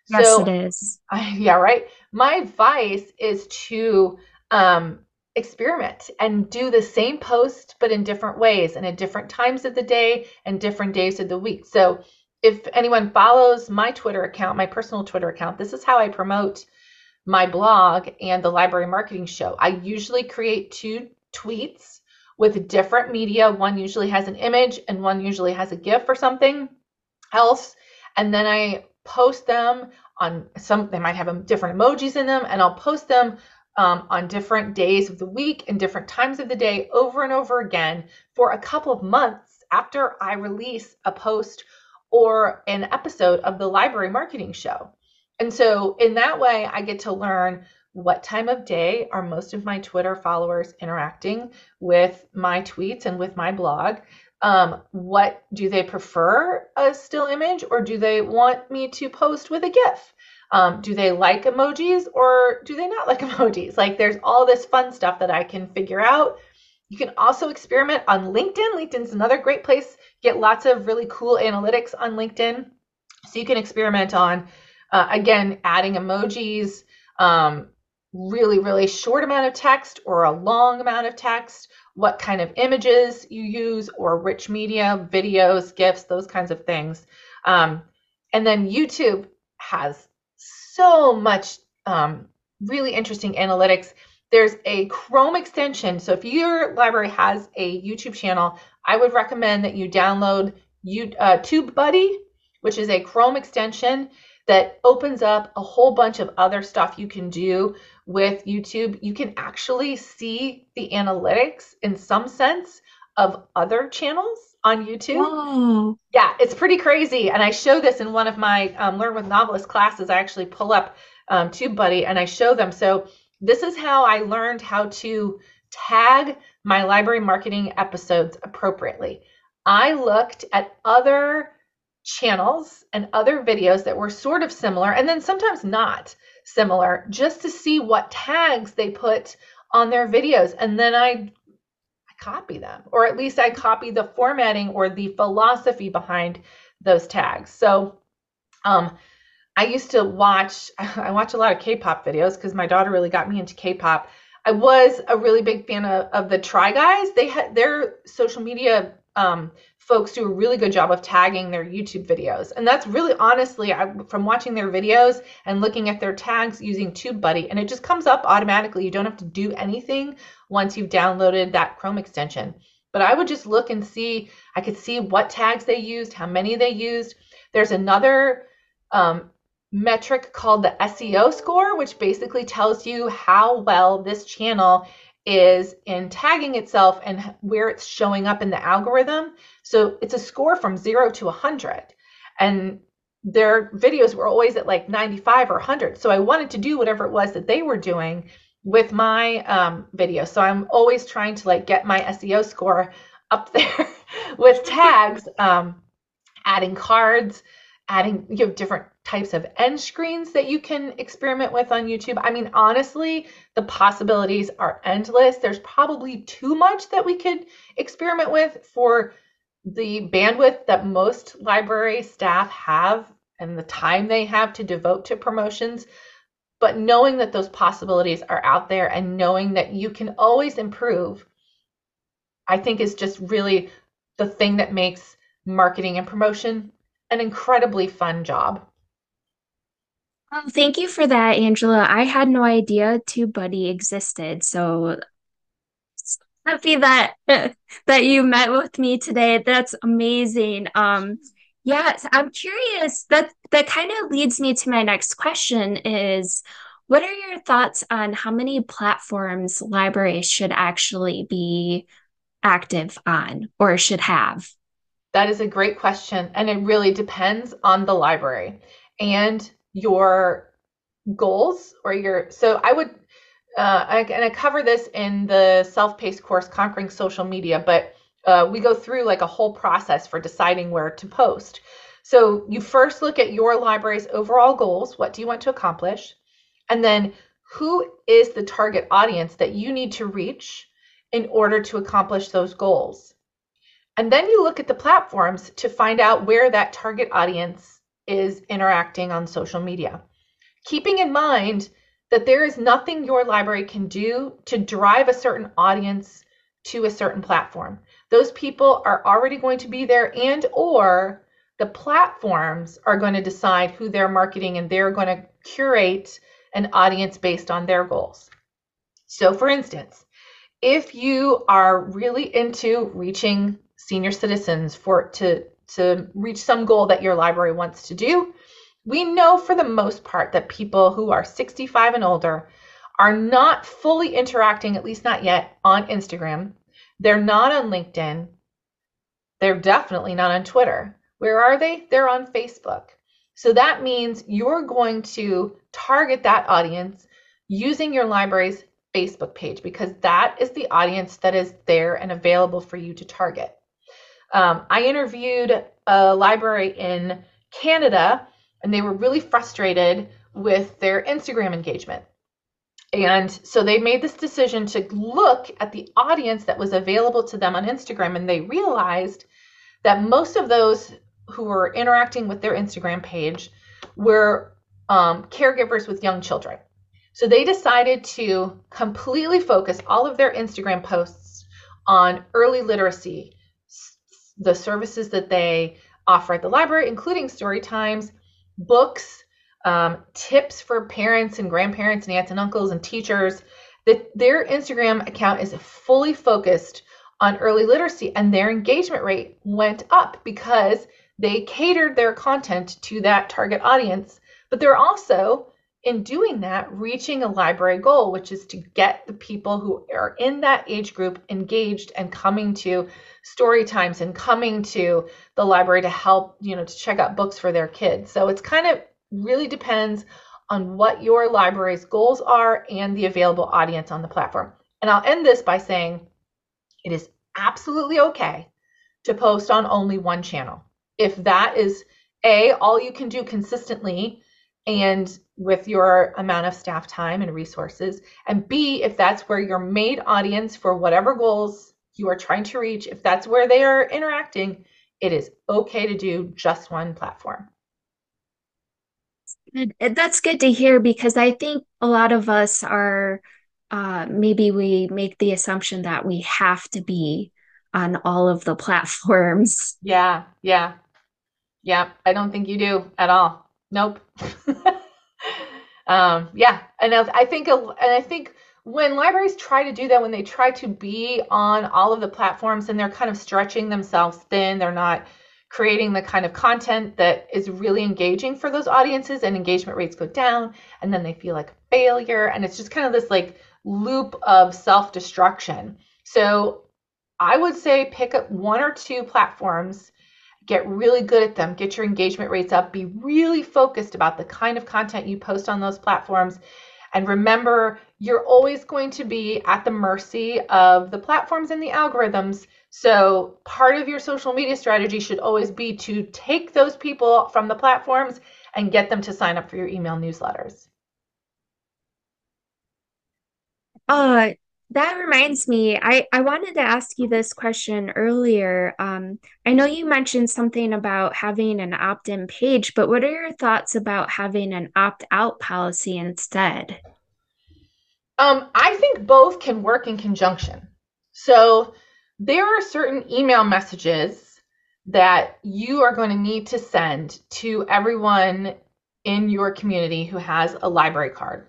Yes, so, it is. <laughs> I, yeah, right. My advice is to um, experiment and do the same post, but in different ways and at different times of the day and different days of the week. So, if anyone follows my Twitter account, my personal Twitter account, this is how I promote my blog and the library marketing show. I usually create two tweets with different media. One usually has an image and one usually has a GIF or something else. And then I post them on some, they might have different emojis in them, and I'll post them um, on different days of the week and different times of the day over and over again for a couple of months after I release a post or an episode of the library marketing show. And so, in that way, I get to learn what time of day are most of my Twitter followers interacting with my tweets and with my blog. Um, what do they prefer a still image or do they want me to post with a GIF? Um, do they like emojis or do they not <laughs> like emojis? Like, there's all this fun stuff that I can figure out. You can also experiment on LinkedIn. LinkedIn's another great place. Get lots of really cool analytics on LinkedIn. So you can experiment on, uh, again, adding emojis, um, really, really short amount of text or a long amount of text, what kind of images you use, or rich media, videos, GIFs, those kinds of things. Um, and then YouTube has so much um, really interesting analytics. There's a Chrome extension. So if your library has a YouTube channel, I would recommend that you download uh, TubeBuddy, which is a Chrome extension that opens up a whole bunch of other stuff you can do with YouTube. You can actually see the analytics in some sense of other channels on YouTube. Whoa. Yeah, it's pretty crazy. And I show this in one of my um, Learn with NoveList classes. I actually pull up um, TubeBuddy and I show them. So this is how I learned how to tag my library marketing episodes appropriately. I looked at other channels and other videos that were sort of similar and then sometimes not similar just to see what tags they put on their videos. And then I I copy them, or at least I copy the formatting or the philosophy behind those tags. So, um, I used to watch, <laughs> I watch a lot of K pop videos because my daughter really got me into K pop. I was a really big fan of, of the Try Guys. They had their social media um, folks do a really good job of tagging their YouTube videos. And that's really honestly, I, from watching their videos and looking at their tags using TubeBuddy, and it just comes up automatically. You don't have to do anything once you've downloaded that Chrome extension. But I would just look and see, I could see what tags they used, how many they used. There's another um, metric called the SEO score, which basically tells you how well this channel is in tagging itself and where it's showing up in the algorithm. So it's a score from zero to 100. And their videos were always at like 95 or 100. So I wanted to do whatever it was that they were doing with my um, video. So I'm always trying to like get my SEO score up <laughs> there with tags, um, adding cards, adding you know different types of end screens that you can experiment with on YouTube. I mean, honestly, the possibilities are endless. There's probably too much that we could experiment with for the bandwidth that most library staff have and the time they have to devote to promotions. But knowing that those possibilities are out there and knowing that you can always improve, I think is just really the thing that makes marketing and promotion an incredibly fun job. Oh, thank you for that, Angela. I had no idea TubeBuddy existed. So happy that <laughs> that you met with me today. That's amazing. Um yes, I'm curious. That that kind of leads me to my next question is what are your thoughts on how many platforms libraries should actually be active on or should have? That is a great question. And it really depends on the library and your goals or your. So I would, uh, I, and I cover this in the self paced course, Conquering Social Media, but uh, we go through like a whole process for deciding where to post. So you first look at your library's overall goals. What do you want to accomplish? And then who is the target audience that you need to reach in order to accomplish those goals? And then you look at the platforms to find out where that target audience is interacting on social media. Keeping in mind that there is nothing your library can do to drive a certain audience to a certain platform. Those people are already going to be there and or the platforms are going to decide who they're marketing and they're going to curate an audience based on their goals. So for instance, if you are really into reaching senior citizens for to to reach some goal that your library wants to do, we know for the most part that people who are 65 and older are not fully interacting, at least not yet, on Instagram. They're not on LinkedIn. They're definitely not on Twitter. Where are they? They're on Facebook. So that means you're going to target that audience using your library's Facebook page because that is the audience that is there and available for you to target. Um, I interviewed a library in Canada and they were really frustrated with their Instagram engagement. And so they made this decision to look at the audience that was available to them on Instagram and they realized that most of those who were interacting with their Instagram page were um, caregivers with young children. So they decided to completely focus all of their Instagram posts on early literacy, the services that they offer at the library, including story times, books, um, tips for parents and grandparents and aunts and uncles and teachers. That their Instagram account is fully focused on early literacy, and their engagement rate went up because they catered their content to that target audience. But they're also in doing that, reaching a library goal, which is to get the people who are in that age group engaged and coming to story times and coming to the library to help, you know, to check out books for their kids. So it's kind of really depends on what your library's goals are and the available audience on the platform. And I'll end this by saying it is absolutely okay to post on only one channel. If that is A, all you can do consistently and with your amount of staff time and resources. And B, if that's where your main audience for whatever goals you are trying to reach, if that's where they are interacting, it is okay to do just one platform. That's good to hear because I think a lot of us are uh, maybe we make the assumption that we have to be on all of the <laughs> platforms. Yeah, yeah, yeah. I don't think you do at all. Nope. <laughs> um, yeah, and I think and I think when libraries try to do that, when they try to be on all of the platforms and they're kind of stretching themselves thin, they're not creating the kind of content that is really engaging for those audiences and engagement rates go down and then they feel like a failure and it's just kind of this like loop of self-destruction. So I would say pick up one or two platforms get really good at them, get your engagement rates up, be really focused about the kind of content you post on those platforms. And remember, you're always going to be at the mercy of the platforms and the algorithms. So, part of your social media strategy should always be to take those people from the platforms and get them to sign up for your email newsletters. Uh, that reminds me, I, I wanted to ask you this question earlier. Um, I know you mentioned something about having an opt in page, but what are your thoughts about having an opt out policy instead? Um, I think both can work in conjunction. So there are certain email messages that you are going to need to send to everyone in your community who has a library card.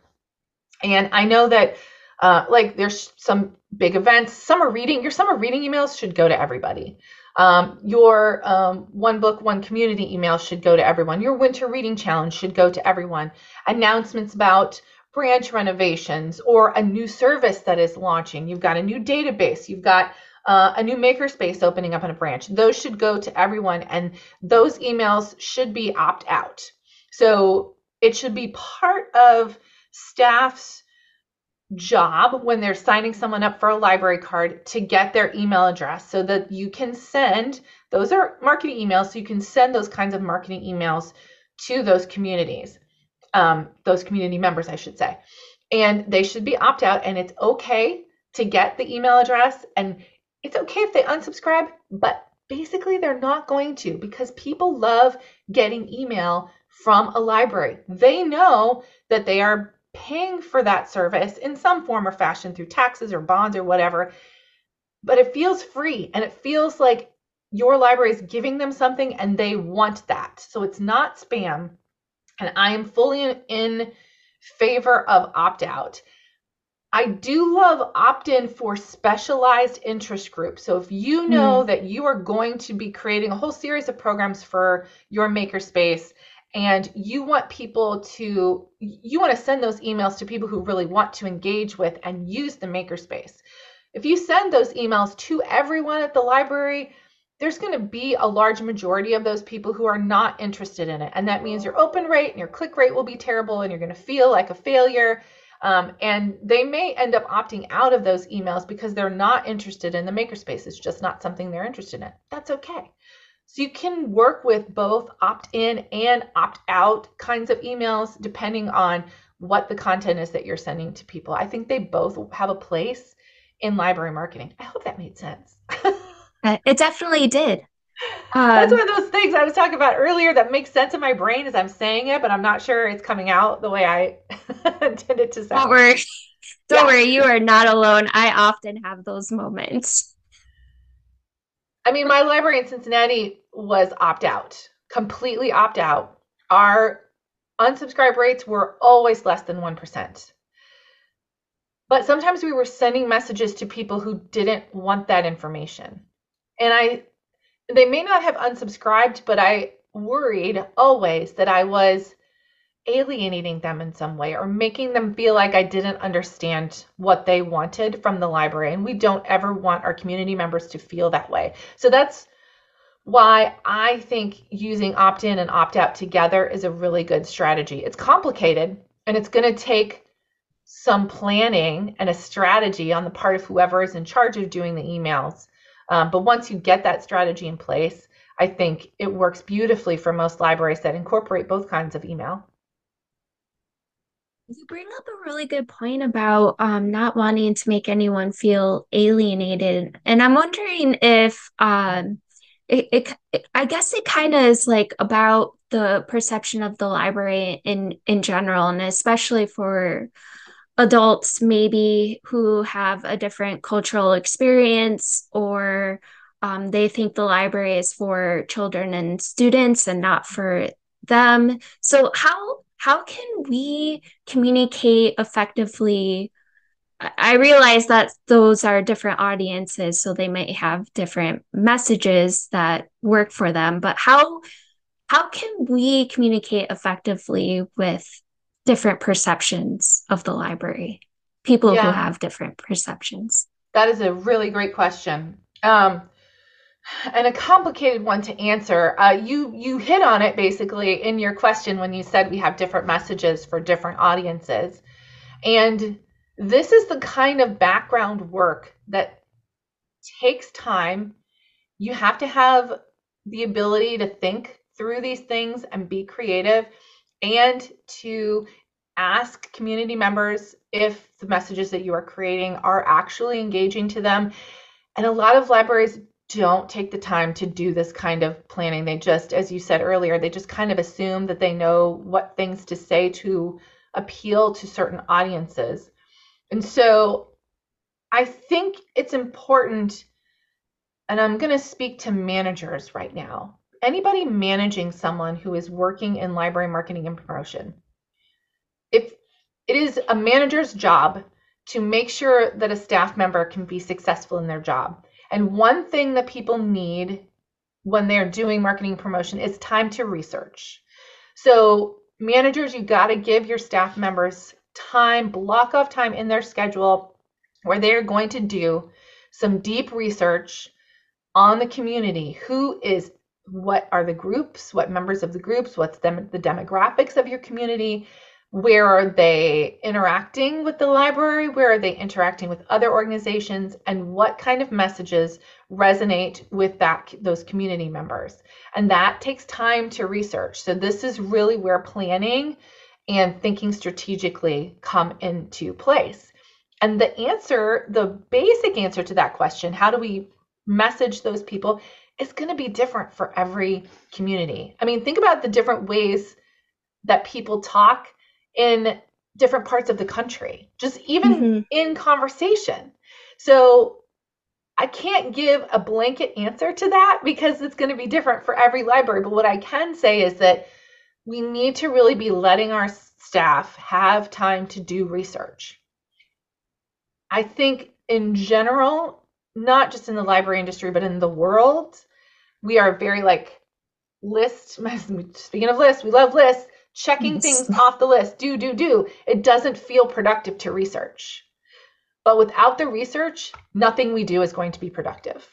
And I know that uh, like there's some big events. Summer reading, your summer reading emails should go to everybody. Um, your um, one book, one community email should go to everyone. Your winter reading challenge should go to everyone. Announcements about branch renovations or a new service that is launching. You've got a new database. You've got uh, a new makerspace opening up in a branch. Those should go to everyone, and those emails should be opt out. So it should be part of staff's job when they're signing someone up for a library card to get their email address so that you can send those are marketing emails so you can send those kinds of marketing emails to those communities um, those community members i should say and they should be opt out and it's okay to get the email address and it's okay if they unsubscribe but basically they're not going to because people love getting email from a library they know that they are paying for that service in some form or fashion through taxes or bonds or whatever. But it feels free and it feels like your library is giving them something and they want that. So it's not spam. And I am fully in favor of opt out. I do love opt in for specialized interest groups. So if you know mm. that you are going to be creating a whole series of programs for your makerspace and you want people to, you want to send those emails to people who really want to engage with and use the makerspace. If you send those emails to everyone at the library, there's going to be a large majority of those people who are not interested in it. And that means your open rate and your click rate will be terrible and you're going to feel like a failure um, and they may end up opting out of those emails because they're not interested in the makerspace. It's just not something they're interested in. That's okay. So you can work with both opt in and opt out kinds of emails depending on what the content is that you're sending to people. I think they both have a place in library marketing. I hope that made sense. <laughs> Uh, it definitely did. Um, That's one of those things I was talking about earlier that makes sense in my brain as I'm saying it, but I'm not sure it's coming out the way I <laughs> intended to sound. Don't worry. Don't yeah. worry, you are not alone. I often have those moments. I mean, my library in Cincinnati was opt out, completely opt out. Our unsubscribe rates were always less than 1%. But sometimes we were sending messages to people who didn't want that information. And I they may not have unsubscribed, but I worried always that I was alienating them in some way or making them feel like I didn't understand what they wanted from the library. And we don't ever want our community members to feel that way. So that's why I think using opt in and opt out together is a really good strategy. It's complicated and it's going to take some planning and a strategy on the part of whoever is in charge of doing the emails um, but once you get that strategy in place, I think it works beautifully for most libraries that incorporate both kinds of email. You bring up a really good point about um, not wanting to make anyone feel alienated. And I'm wondering if um, it, it, it, I guess it kind of is like about the perception of the library in in general, and especially for adults maybe who have a different cultural experience or um, they think the library is for children and students and not for them. So how how can we communicate effectively? I realize that those are different audiences so they might have different messages that work for them but how how can we communicate effectively with different perceptions of the library, people yeah. who have different perceptions? That is a really great question. Um, and a complicated one to answer. Uh, you you hit on it basically in your question when you said we have different messages for different audiences, and this is the kind of background work that takes time. You have to have the ability to think through these things and be creative and to ask community members if the messages that you are creating are actually engaging to them. And a lot of libraries don't take the time to do this kind of planning. They just, as you said earlier, they just kind of assume that they know what things to say to appeal to certain audiences. And so I think it's important, and I'm going to speak to managers right now anybody managing someone who is working in library marketing and promotion, if it is a manager's job to make sure that a staff member can be successful in their job. And one thing that people need when they're doing marketing promotion is time to research. So, managers, you got to give your staff members time, block off time in their schedule where they're going to do some deep research on the community. Who is what are the groups, what members of the groups, what's them, the demographics of your community, where are they interacting with the library, where are they interacting with other organizations, and what kind of messages resonate with that those community members. And that takes time to research. So this is really where planning and thinking strategically come into place. And the answer, the basic answer to that question, how do we message those people is going to be different for every community. I mean, think about the different ways that people talk in different parts of the country, just even mm-hmm. in conversation. So I can't give a blanket answer to that because it's going to be different for every library. But what I can say is that we need to really be letting our staff have time to do research. I think in general, not just in the library industry, but in the world, we are very like list. <laughs> Speaking of lists, we love lists. Checking yes. things off the list. Do do do. It doesn't feel productive to research. But without the research, nothing we do is going to be productive.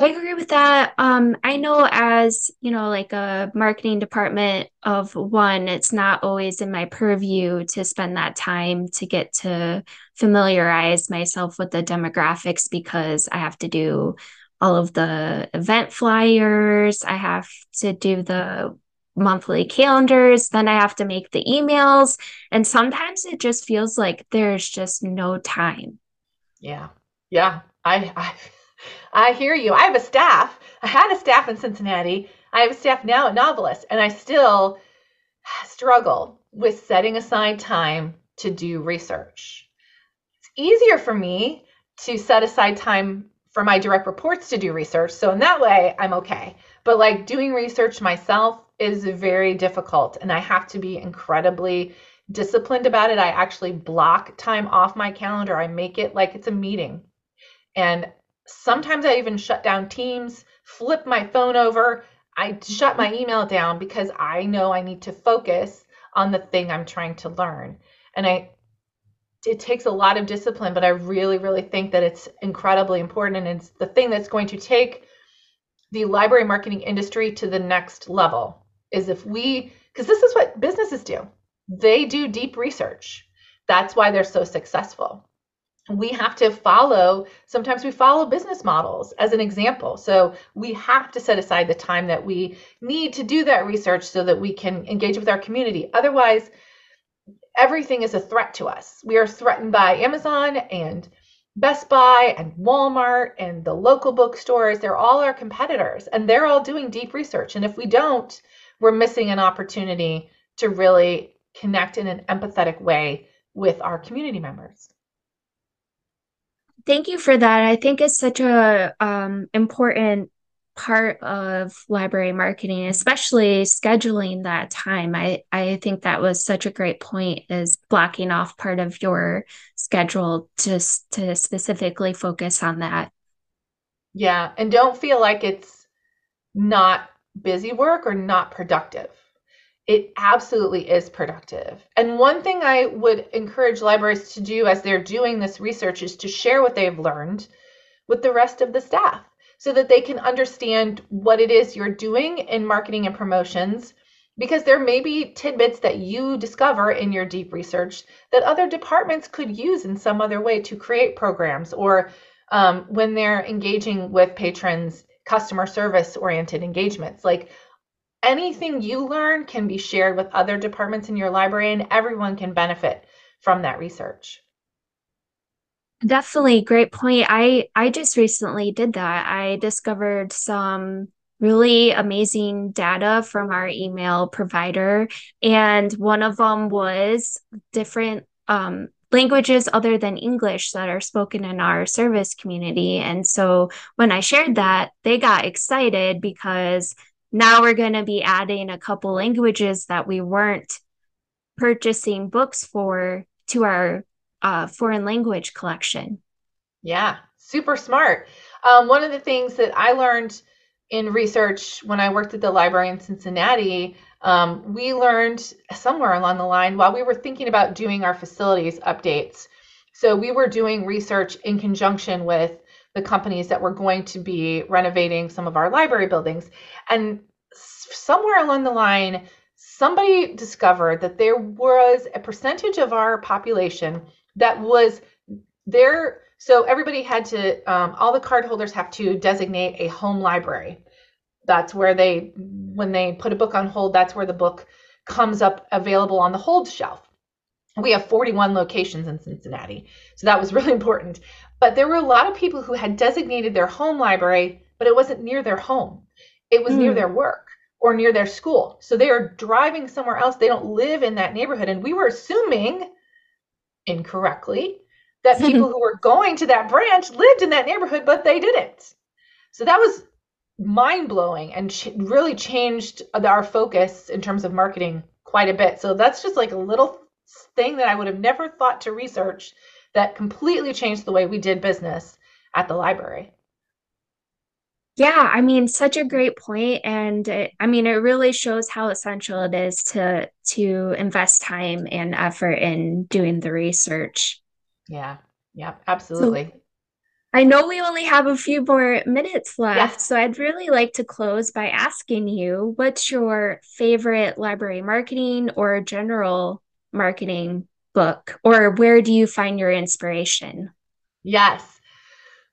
I agree with that. Um, I know as, you know, like a marketing department of one, it's not always in my purview to spend that time to get to familiarize myself with the demographics because I have to do all of the event flyers, I have to do the monthly calendars, then I have to make the emails. And sometimes it just feels like there's just no time. Yeah. Yeah. I, I I hear you. I have a staff. I had a staff in Cincinnati. I have a staff now at NoveList, and I still struggle with setting aside time to do research. It's easier for me to set aside time for my direct reports to do research. So in that way, I'm okay. But like doing research myself is very difficult and I have to be incredibly disciplined about it. I actually block time off my calendar. I make it like it's a meeting. And sometimes I even shut down Teams, flip my phone over. I shut my email down because I know I need to focus on the thing I'm trying to learn. And I it takes a lot of discipline, but I really, really think that it's incredibly important. And it's the thing that's going to take the library marketing industry to the next level is if we, because this is what businesses do, they do deep research. That's why they're so successful. We have to follow sometimes we follow business models as an example. So we have to set aside the time that we need to do that research so that we can engage with our community. Otherwise everything is a threat to us. We are threatened by amazon and best buy and walmart and the local bookstores. They're all our competitors and they're all doing deep research. And if we don't we're missing an opportunity to really connect in an empathetic way with our community members Thank you for that. I think it's such a um, important part of library marketing, especially scheduling that time. I, I think that was such a great point is blocking off part of your schedule just to specifically focus on that. Yeah. And don't feel like it's not busy work or not productive it absolutely is productive. And one thing I would encourage libraries to do as they're doing this research is to share what they've learned with the rest of the staff so that they can understand what it is you're doing in marketing and promotions because there may be tidbits that you discover in your deep research that other departments could use in some other way to create programs or um, when they're engaging with patrons customer service oriented engagements. Like anything you learn can be shared with other departments in your library and everyone can benefit from that research. Definitely. Great point. I i just recently did that. I discovered some really amazing data from our email provider and one of them was different um, languages other than english that are spoken in our service community and so when i shared that they got excited because now we're going to be adding a couple languages that we weren't purchasing books for to our uh, foreign language collection. Yeah, super smart. Um, one of the things that I learned in research when I worked at the library in Cincinnati, um, we learned somewhere along the line while we were thinking about doing our facilities updates. So we were doing research in conjunction with the companies that were going to be renovating some of our library buildings. And somewhere along the line, somebody discovered that there was a percentage of our population that was there. So everybody had to, um, all the card holders have to designate a home library. That's where they, when they put a book on hold, that's where the book comes up available on the hold shelf. We have 41 locations in Cincinnati. So that was <laughs> really important. But there were a lot of people who had designated their home library, but it wasn't near their home. It was mm. near their work or near their school. So they are driving somewhere else. They don't live in that neighborhood. And we were assuming incorrectly that <laughs> people who were going to that branch lived in that neighborhood, but they didn't. So that was mind blowing and ch- really changed our focus in terms of marketing quite a bit. So that's just like a little thing that I would have never thought to research that completely changed the way we did business at the library. Yeah, I mean, such a great point, and it, I mean, it really shows how essential it is to to invest time and effort in doing the research. Yeah, yeah, absolutely. So, I know we only have a few more minutes left, so I'd really like to close by asking you, what's your favorite library marketing or general marketing book, or where do you find your inspiration? Yes.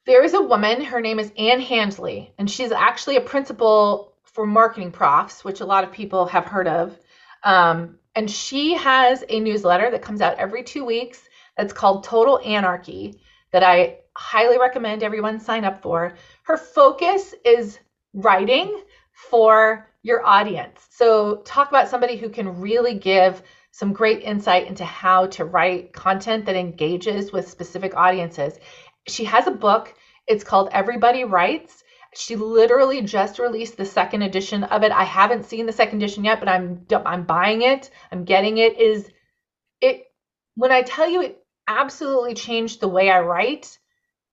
There is a woman, her name is Ann Handley, and she's actually a principal for marketing profs, which a lot of people have heard of. Um, and she has a newsletter that comes out every two weeks that's called Total Annarchy that I highly recommend everyone sign up for. Her focus is writing for your audience. So, talk about somebody who can really give some great insight into how to write content that engages with specific audiences she has a book. It's called Everybody Writes. She literally just released the second edition of it. I haven't seen the second edition yet, but I'm I'm buying it. I'm getting it. Is it when I tell you it absolutely changed the way I write?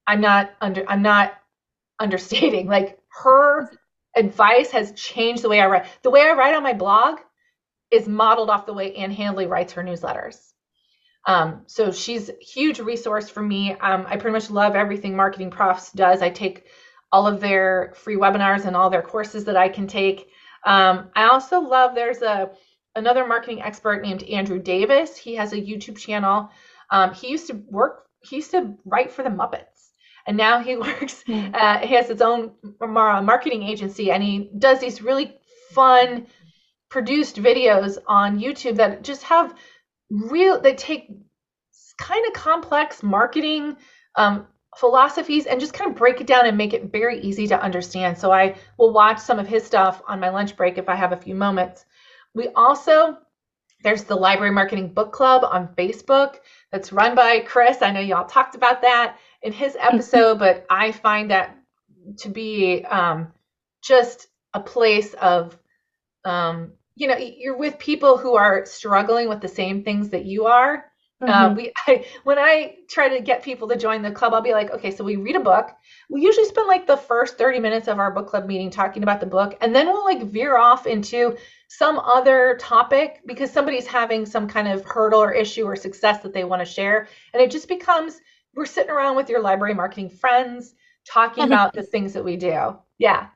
I'm not under I'm not understating. <laughs> Like her advice has changed the way I write. The way I write on my blog is modeled off the way Ann Handley writes her newsletters. Um, so she's a huge resource for me. Um, I pretty much love everything Marketing Profs does. I take all of their free webinars and all their courses that I can take. Um, I also love there's a another marketing expert named Andrew Davis. He has a YouTube channel. Um, he used to work. He used to write for the Muppets, and now he <laughs> works. Hmm. Uh, he has his own marketing agency, and he does these really fun produced videos on YouTube that just have real they take kind of complex marketing um, philosophies and just kind of break it down and make it very easy to understand. So I will watch some of his stuff on my lunch break if I have a few moments. We also there's the Library Marketing Book Club on Facebook that's run by Chris. I know y'all talked about that in his mm-hmm. episode, but I find that to be um, just a place of um, you know you're with people who are struggling with the same things that you are mm-hmm. um, we <laughs> I, when i try to get people to join the club i'll be like okay so we read a book. We usually spend like the first 30 minutes of our book club meeting talking about the book and then we'll like veer off into some other topic because somebody's having some kind of hurdle or issue or success that they want to share and it just becomes we're sitting around with your library marketing friends talking <laughs> about the things that we do. Yeah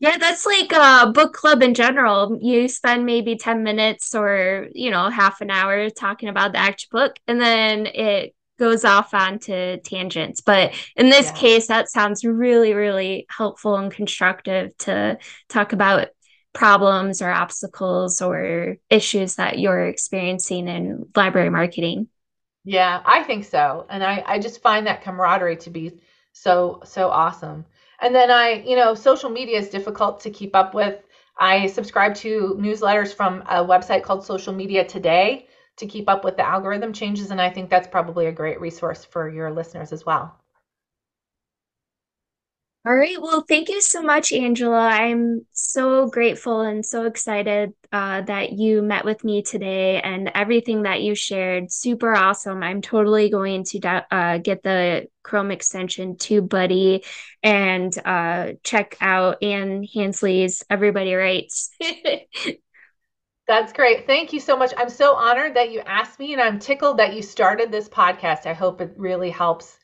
yeah, that's like a book club in general. You spend maybe 10 minutes or, you know, half an hour talking about the actual book, and then it goes off onto tangents. But in this yeah. case, that sounds really, really helpful and constructive to talk about problems or obstacles or issues that you're experiencing in library marketing. Yeah, I think so. And I, I just find that camaraderie to be so, so awesome. And then I, you know, social media is difficult to keep up with. I subscribe to newsletters from a website called Social Media Today to keep up with the algorithm changes. And I think that's probably a great resource for your listeners as well. All right. Well, thank you so much, Angela. I'm so grateful and so excited uh, that you met with me today and everything that you shared. Super awesome. I'm totally going to uh, get the Chrome extension to TubeBuddy and uh, check out Ann Handley's Everybody Writes. <laughs> That's great. Thank you so much. I'm so honored that you asked me, and I'm tickled that you started this podcast. I hope it really helps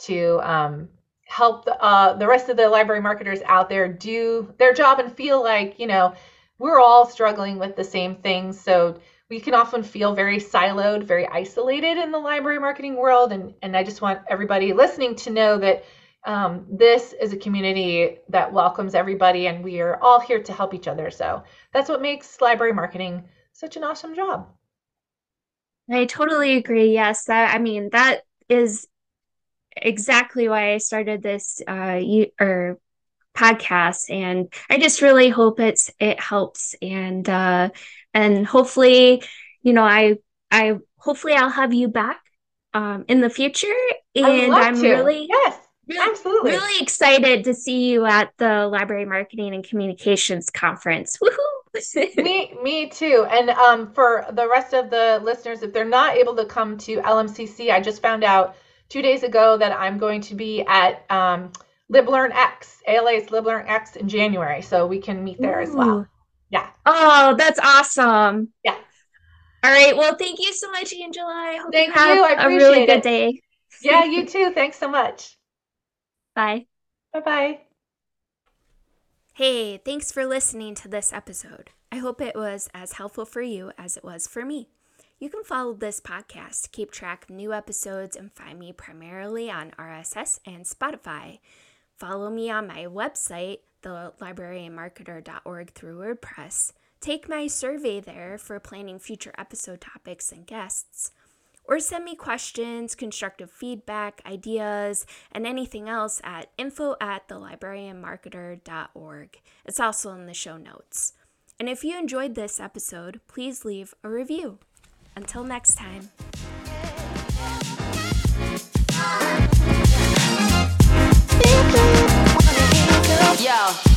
to um, help the, uh, the rest of the library marketers out there do their job and feel like, you know, we're all struggling with the same things. So we can often feel very siloed, very isolated in the library marketing world. And, and I just want everybody listening to know that um, this is a community that welcomes everybody and we are all here to help each other. So that's what makes library marketing such an awesome job. I totally agree. Yes, that I mean that is exactly why I started this uh you or podcast and I just really hope it's it helps and uh and hopefully you know I I hopefully I'll have you back um in the future and I'm to. really yes really, absolutely really excited to see you at the library marketing and communications conference woohoo <laughs> me, me too. And um, for the rest of the listeners, if they're not able to come to LMCC, I just found out two days ago that I'm going to be at um, LibLearnX, ALA's LibLearnX in January, so we can meet there Ooh. as well. Yeah. Oh, that's awesome. Yeah. All right. Well, thank you so much, Angela. I hope thank you have you. I a really good day. Yeah, you too. Thanks so much. Bye. Bye bye. Hey, thanks for listening to this episode. I hope it was as helpful for you as it was for me. You can follow this podcast to keep track of new episodes and find me primarily on RSS and Spotify. Follow me on my website, thelibrarianmarketer.org through WordPress. Take my survey there for planning future episode topics and guests. Or send me questions, constructive feedback, ideas, and anything else at info at thelibrarianmarketer.org. It's also in the show notes. And if you enjoyed this episode, please leave a review. Until next time. Yo.